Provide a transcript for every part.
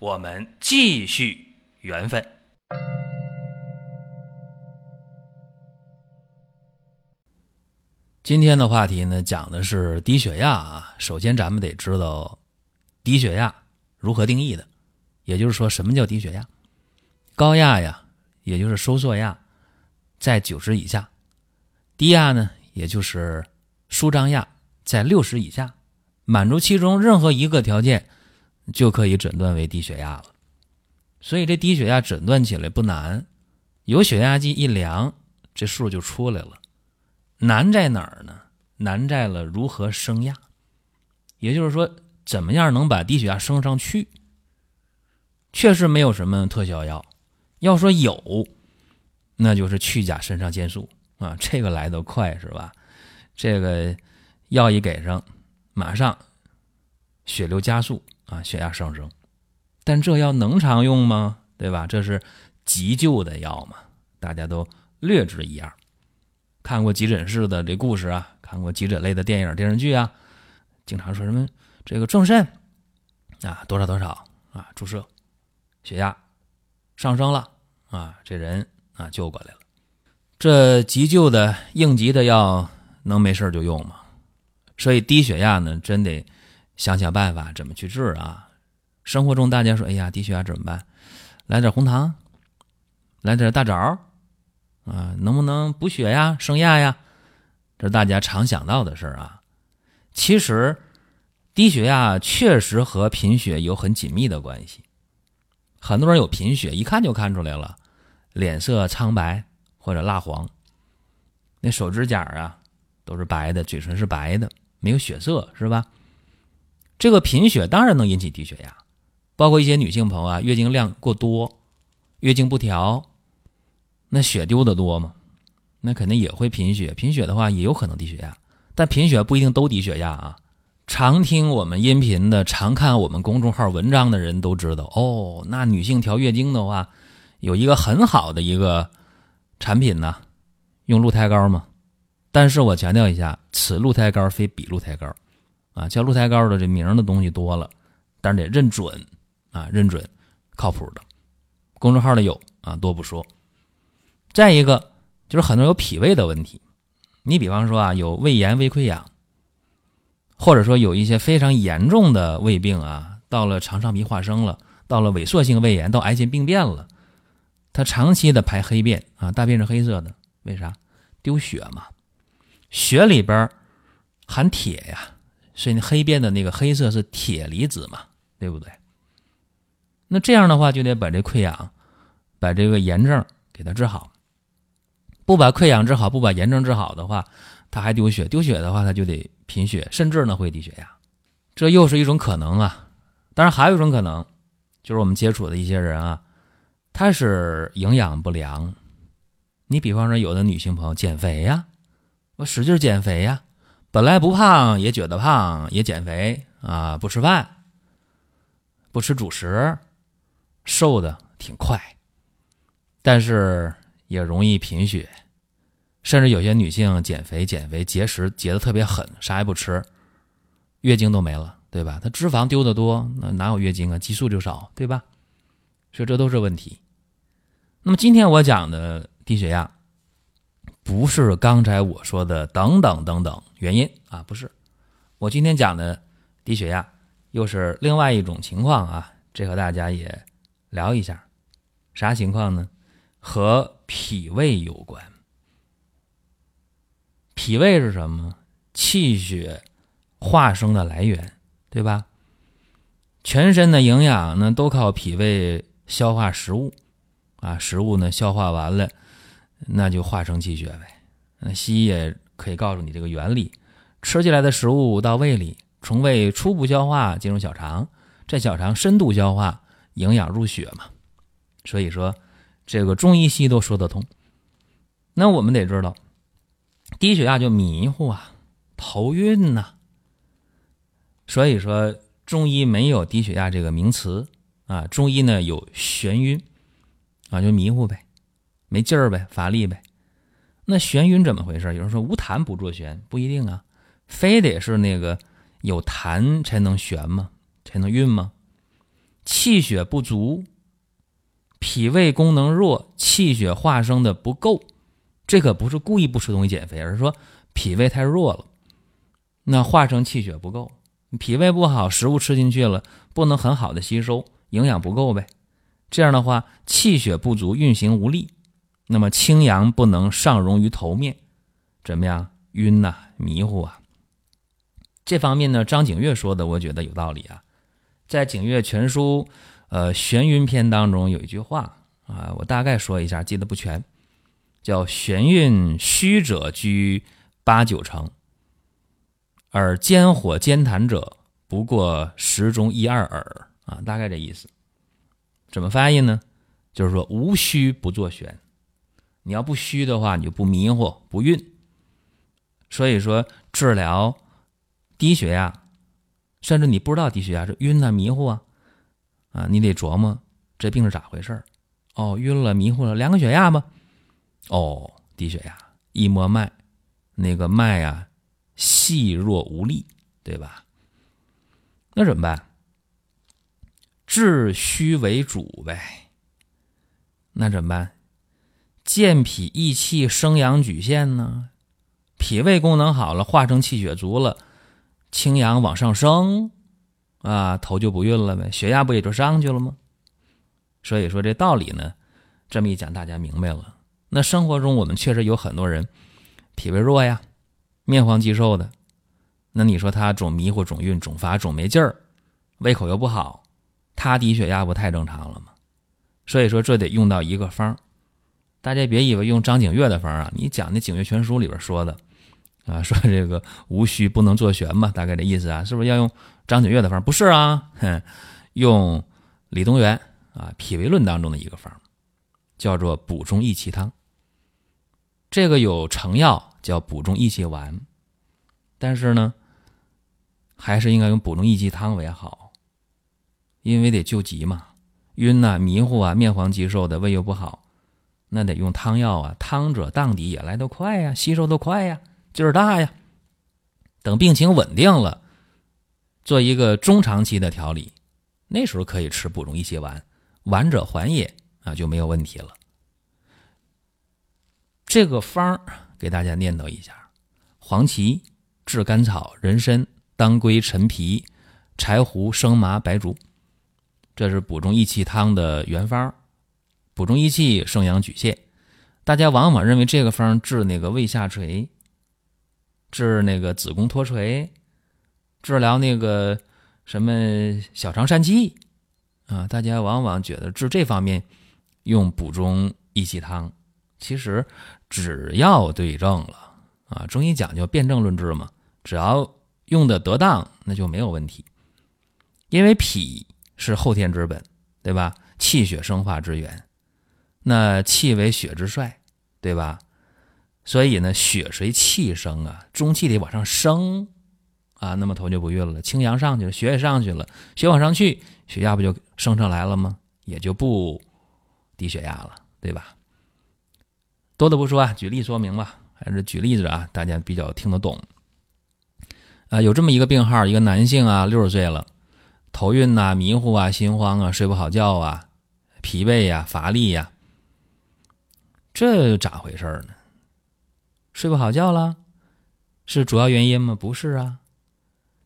我们继续缘分。今天的话题呢，讲的是低血压啊。首先，咱们得知道低血压如何定义的，也就是说，什么叫低血压？高压呀，也就是收缩压在九十以下；低压呢，也就是舒张压在六十以下。满足其中任何一个条件，就可以诊断为低血压了。所以，这低血压诊断起来不难，有血压计一量，这数就出来了。难在哪儿呢？难在了如何升压，也就是说，怎么样能把低血压升上去？确实没有什么特效药。要说有，那就是去甲肾上腺素啊，这个来得快是吧？这个药一给上，马上血流加速啊，血压上升。但这药能常用吗？对吧？这是急救的药嘛，大家都略知一二。看过急诊室的这故事啊，看过急诊类的电影电视剧啊，经常说什么这个正肾啊多少多少啊注射，血压上升了啊，这人啊救过来了。这急救的应急的药能没事就用吗？所以低血压呢，真得想想办法怎么去治啊。生活中大家说，哎呀，低血压怎么办？来点红糖，来点大枣。啊，能不能补血呀、升压呀？这是大家常想到的事儿啊。其实，低血压确实和贫血有很紧密的关系。很多人有贫血，一看就看出来了，脸色苍白或者蜡黄，那手指甲啊都是白的，嘴唇是白的，没有血色，是吧？这个贫血当然能引起低血压，包括一些女性朋友啊，月经量过多，月经不调。那血丢的多吗？那肯定也会贫血。贫血的话，也有可能低血压。但贫血不一定都低血压啊。常听我们音频的、常看我们公众号文章的人都知道哦。那女性调月经的话，有一个很好的一个产品呢，用鹿胎膏嘛。但是我强调一下，此鹿胎膏非彼鹿胎膏啊。叫鹿胎膏的这名的东西多了，但是得认准啊，认准靠谱的。公众号里有啊，多不说。再一个就是很多有脾胃的问题，你比方说啊，有胃炎、胃溃疡，或者说有一些非常严重的胃病啊，到了肠上皮化生了，到了萎缩性胃炎，到癌前病变了，他长期的排黑便啊，大便是黑色的，为啥？丢血嘛，血里边含铁呀，所以那黑便的那个黑色是铁离子嘛，对不对？那这样的话就得把这溃疡、把这个炎症给它治好。不把溃疡治好，不把炎症治好的话，他还丢血。丢血的话，他就得贫血，甚至呢会低血压。这又是一种可能啊。当然，还有一种可能，就是我们接触的一些人啊，他是营养不良。你比方说，有的女性朋友减肥呀，我使劲减肥呀，本来不胖也觉得胖，也减肥啊，不吃饭，不吃主食，瘦的挺快，但是。也容易贫血，甚至有些女性减肥、减肥节食节的特别狠，啥也不吃，月经都没了，对吧？她脂肪丢的多，那哪有月经啊？激素就少，对吧？所以这都是问题。那么今天我讲的低血压，不是刚才我说的等等等等原因啊，不是。我今天讲的低血压又是另外一种情况啊，这和大家也聊一下，啥情况呢？和脾胃有关，脾胃是什么？气血化生的来源，对吧？全身的营养呢，都靠脾胃消化食物，啊，食物呢消化完了，那就化生气血呗。那西医也可以告诉你这个原理：吃进来的食物到胃里，从胃初步消化进入小肠，在小肠深度消化，营养入血嘛。所以说，这个中医西医都说得通。那我们得知道，低血压就迷糊啊，头晕呐。所以说，中医没有低血压这个名词啊，中医呢有眩晕啊，就迷糊呗，没劲儿呗，乏力呗。那眩晕怎么回事？有人说无痰不作眩，不一定啊，非得是那个有痰才能眩吗？才能晕吗？气血不足，脾胃功能弱，气血化生的不够，这可不是故意不吃东西减肥，而是说脾胃太弱了，那化生气血不够。脾胃不好，食物吃进去了，不能很好的吸收，营养不够呗。这样的话，气血不足，运行无力，那么清阳不能上溶于头面，怎么样？晕呐，迷糊啊。这方面呢，张景岳说的，我觉得有道理啊。在《景岳全书》呃眩晕篇当中有一句话啊，我大概说一下，记得不全，叫“眩晕虚者居八九成”。而兼火兼痰者，不过十中一二耳啊，大概这意思。怎么翻译呢？就是说无虚不作眩，你要不虚的话，你就不迷糊不晕。所以说治疗低血压，甚至你不知道低血压是晕啊迷糊啊啊，你得琢磨这病是咋回事儿哦，晕了迷糊了，量个血压吧。哦，低血压，一摸脉，那个脉啊。细弱无力，对吧？那怎么办？治虚为主呗。那怎么办？健脾益气，生阳举陷呢？脾胃功能好了，化生气血足了，清阳往上升，啊，头就不晕了呗，血压不也就上去了吗？所以说这道理呢，这么一讲，大家明白了。那生活中我们确实有很多人脾胃弱呀。面黄肌瘦的，那你说他总迷糊、总晕、总乏、总没劲儿，胃口又不好，他低血压不太正常了吗？所以说这得用到一个方大家别以为用张景岳的方啊，你讲那《景岳全书》里边说的啊，说这个无虚不能作旋嘛，大概这意思啊，是不是要用张景岳的方不是啊，哼，用李东垣啊《脾胃论》当中的一个方叫做补中益气汤。这个有成药。叫补中益气丸，但是呢，还是应该用补中益气汤为好，因为得救急嘛。晕呐、迷糊啊、面黄肌瘦的，胃又不好，那得用汤药啊。汤者荡底也来得快呀，吸收的快呀，劲儿大呀。等病情稳定了，做一个中长期的调理，那时候可以吃补中益气丸，丸者缓也啊，就没有问题了。这个方儿。给大家念叨一下：黄芪、炙甘草、人参、当归、陈皮、柴胡、生麻、白术，这是补中益气汤的原方。补中益气，生阳举陷。大家往往认为这个方治那个胃下垂、治那个子宫脱垂、治疗那个什么小肠疝气啊，大家往往觉得治这方面用补中益气汤。其实，只要对症了啊，中医讲究辨证论治嘛，只要用的得当，那就没有问题。因为脾是后天之本，对吧？气血生化之源，那气为血之帅，对吧？所以呢，血随气生啊，中气得往上升啊，那么头就不晕了，清阳上去了，血也上去了，血往上去，血压不就升上来了吗？也就不低血压了，对吧？多的不说啊，举例说明吧，还是举例子啊，大家比较听得懂。啊，有这么一个病号，一个男性啊，六十岁了，头晕呐、迷糊啊、心慌啊、睡不好觉啊、疲惫呀、乏力呀，这咋回事呢？睡不好觉了，是主要原因吗？不是啊。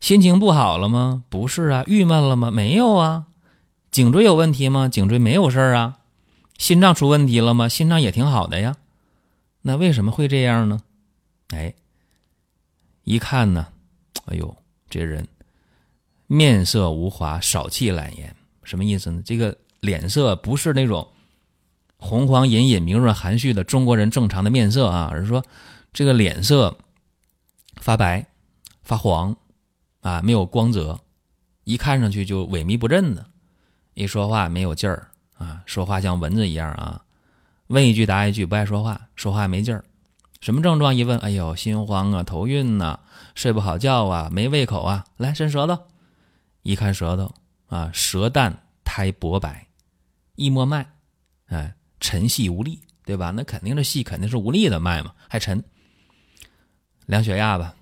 心情不好了吗？不是啊。郁闷了吗？没有啊。颈椎有问题吗？颈椎没有事儿啊。心脏出问题了吗？心脏也挺好的呀。那为什么会这样呢？哎，一看呢，哎呦，这人面色无华，少气懒言，什么意思呢？这个脸色不是那种红黄隐隐、明润含蓄的中国人正常的面色啊，而是说这个脸色发白、发黄啊，没有光泽，一看上去就萎靡不振的，一说话没有劲儿啊，说话像蚊子一样啊，问一句答一句，不爱说话，说话没劲儿。什么症状？一问，哎呦，心慌啊，头晕呐，睡不好觉啊，没胃口啊。来伸舌头，一看舌头啊，舌淡苔薄白，一摸脉，哎，沉细无力，对吧？那肯定是细，肯定是无力的脉嘛，还沉。量血压吧，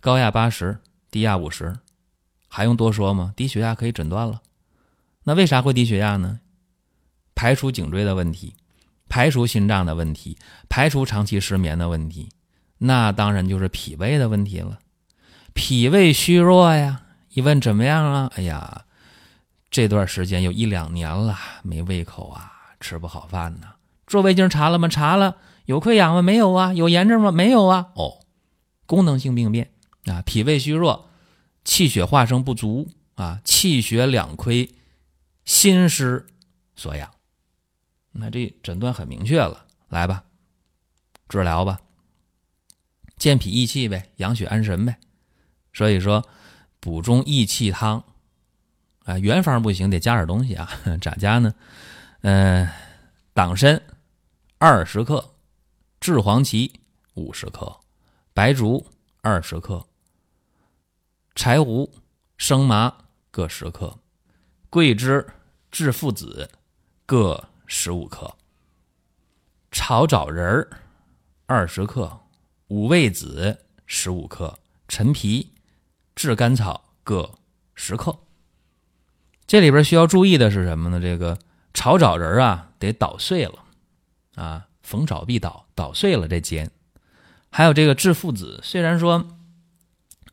高压八十，低压五十，还用多说吗？低血压可以诊断了。那为啥会低血压呢？排除颈椎的问题。排除心脏的问题，排除长期失眠的问题，那当然就是脾胃的问题了。脾胃虚弱呀，一问怎么样啊？哎呀，这段时间有一两年了，没胃口啊，吃不好饭呢。做胃镜查了吗？查了。有溃疡吗？没有啊。有炎症吗？没有啊。哦，功能性病变啊，脾胃虚弱，气血化生不足啊，气血两亏，心失所养。那这诊断很明确了，来吧，治疗吧，健脾益气呗，养血安神呗。所以说，补中益气汤，啊，原方不行，得加点东西啊。咋加呢？嗯，党参二十克，炙黄芪五十克，白术二十克，柴胡、生麻各十克，桂枝、炙附子各。十五克，炒枣仁儿二十克，五味子十五克，陈皮、炙甘草各十克。这里边需要注意的是什么呢？这个炒枣仁啊，得捣碎了啊，逢炒必捣，捣碎了再煎。还有这个炙附子，虽然说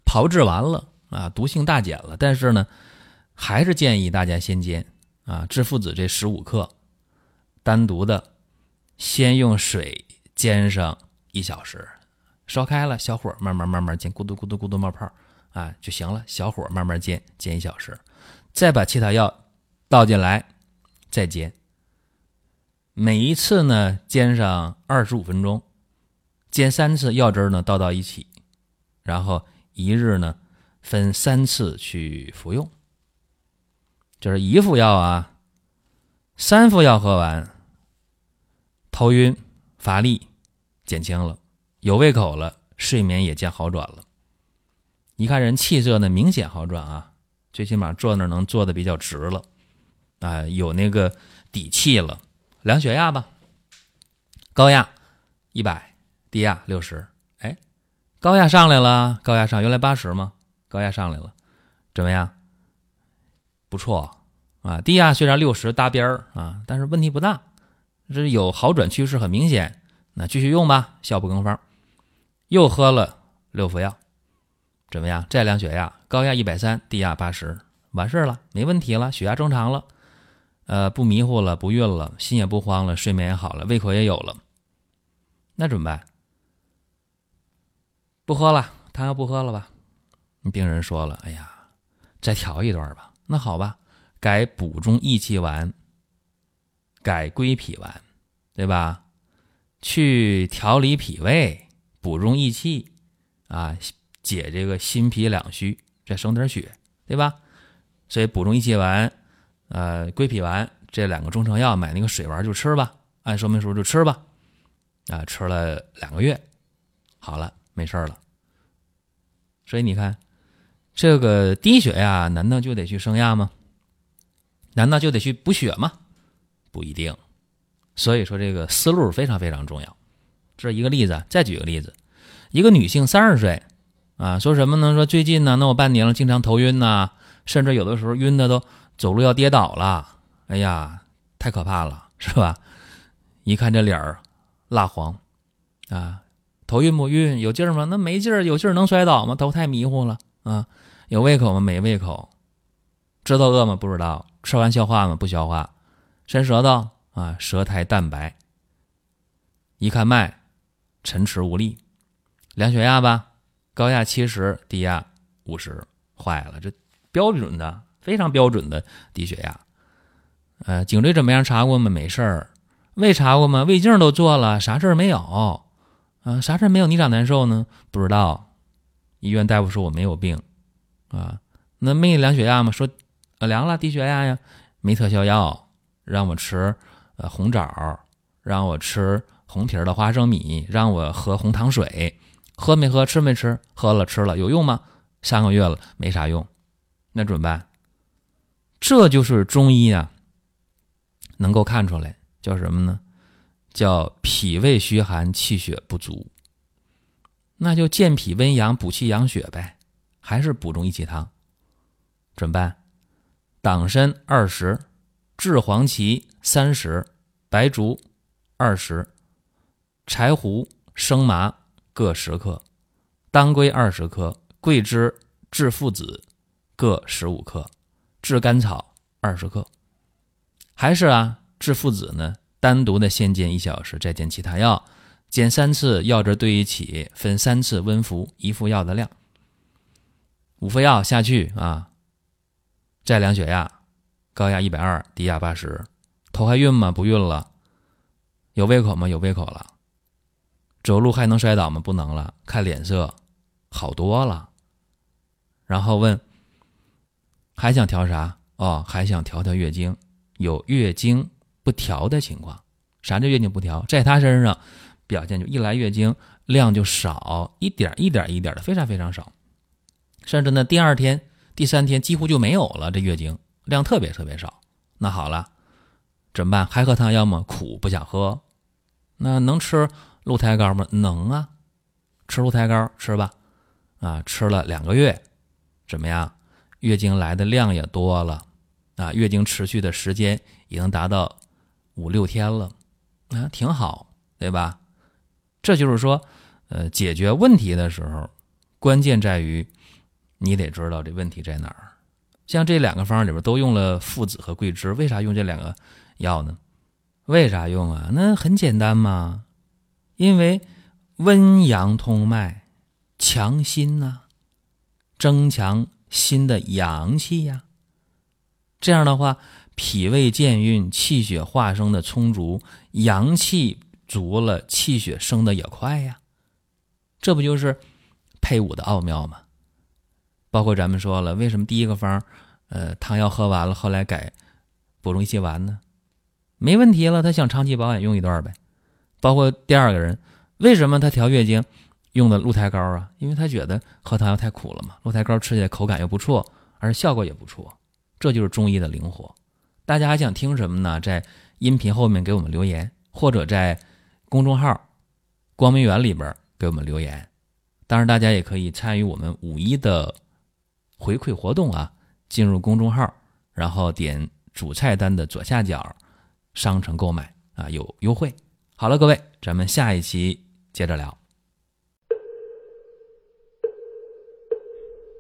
炮制完了啊，毒性大减了，但是呢，还是建议大家先煎啊。炙附子这十五克。单独的，先用水煎上一小时，烧开了，小火慢慢慢慢煎，咕嘟咕嘟咕嘟冒泡啊就行了。小火慢慢煎，煎一小时，再把其他药倒进来，再煎。每一次呢，煎上二十五分钟，煎三次，药汁呢倒到一起，然后一日呢分三次去服用。就是一副药啊，三副药喝完。头晕、乏力减轻了，有胃口了，睡眠也见好转了。一看人气色呢，明显好转啊，最起码坐那能坐的比较直了，啊，有那个底气了。量血压吧，高压一百，低压六十。哎，高压上来了，高压上原来八十吗？高压上来了，怎么样？不错啊，低压虽然六十搭边儿啊，但是问题不大。这有好转趋势，很明显。那继续用吧，效不更方。又喝了六服药，怎么样？再量血压，高压一百三，低压八十，完事儿了，没问题了，血压正常了，呃，不迷糊了，不晕了，心也不慌了，睡眠也好了，胃口也有了。那怎么办？不喝了，汤药不喝了吧？病人说了：“哎呀，再调一段吧。”那好吧，改补中益气丸。改归脾丸，对吧？去调理脾胃，补中益气，啊，解这个心脾两虚，再省点血，对吧？所以补中益气丸，呃，归脾丸这两个中成药，买那个水丸就吃吧，按说明书就吃吧，啊，吃了两个月，好了，没事了。所以你看，这个低血压难道就得去升压吗？难道就得去补血吗？不一定，所以说这个思路非常非常重要。这是一个例子，再举个例子，一个女性三十岁，啊，说什么呢？说最近呢，那我半年了，经常头晕呐，甚至有的时候晕的都走路要跌倒了。哎呀，太可怕了，是吧？一看这脸儿蜡黄，啊，头晕不晕？有劲儿吗？那没劲儿，有劲儿能摔倒吗？头太迷糊了啊。有胃口吗？没胃口。知道饿吗？不知道。吃完消化吗？不消化。伸舌头啊，舌苔淡白。一看脉，沉迟无力。量血压吧，高压七十，低压五十。坏了，这标准的，非常标准的低血压。呃，颈椎怎么样？查过吗？没事儿。胃查过吗？胃镜都做了，啥事儿没有。啊，啥事儿没有？你咋难受呢？不知道。医院大夫说我没有病。啊，那没量血压吗？说，量了低血压呀，没特效药。让我吃呃红枣，让我吃红皮的花生米，让我喝红糖水，喝没喝？吃没吃？喝了吃了，有用吗？三个月了没啥用，那怎么办？这就是中医啊，能够看出来叫什么呢？叫脾胃虚寒，气血不足。那就健脾温阳、补气养血呗，还是补中益气汤？怎么办？党参二十，炙黄芪三十，白术二十，柴胡、生麻各十克，当归二十克，桂枝、炙附子各十五克，炙甘草二十克。还是啊，炙附子呢，单独的先煎一小时，再煎其他药。煎三次，药汁兑一起，分三次温服，一副药的量。五副药下去啊，再量血压，高压一百二，低压八十。头还晕吗？不晕了。有胃口吗？有胃口了。走路还能摔倒吗？不能了。看脸色好多了。然后问还想调啥？哦，还想调调月经，有月经不调的情况。啥叫月经不调？在他身上。表现就一来月经量就少一点一点一点的非常非常少，甚至呢第二天第三天几乎就没有了，这月经量特别特别少。那好了，怎么办？还喝汤药吗？苦不想喝。那能吃鹿胎膏吗？能啊，吃鹿胎膏吃吧。啊，吃了两个月，怎么样？月经来的量也多了，啊，月经持续的时间已经达到五六天了，啊，挺好，对吧？这就是说，呃，解决问题的时候，关键在于你得知道这问题在哪儿。像这两个方里边都用了附子和桂枝，为啥用这两个药呢？为啥用啊？那很简单嘛，因为温阳通脉，强心呐，增强心的阳气呀。这样的话，脾胃健运，气血化生的充足，阳气。足了，气血生的也快呀，这不就是配伍的奥妙吗？包括咱们说了，为什么第一个方，呃，汤药喝完了，后来改补中益气丸呢？没问题了，他想长期保养，用一段呗。包括第二个人，为什么他调月经用的鹿胎膏啊？因为他觉得喝汤药太苦了嘛，鹿胎膏吃起来口感又不错，而效果也不错，这就是中医的灵活。大家还想听什么呢？在音频后面给我们留言，或者在。公众号“光明园”里边给我们留言，当然大家也可以参与我们五一的回馈活动啊！进入公众号，然后点主菜单的左下角“商城购买”啊，有优惠。好了，各位，咱们下一期接着聊。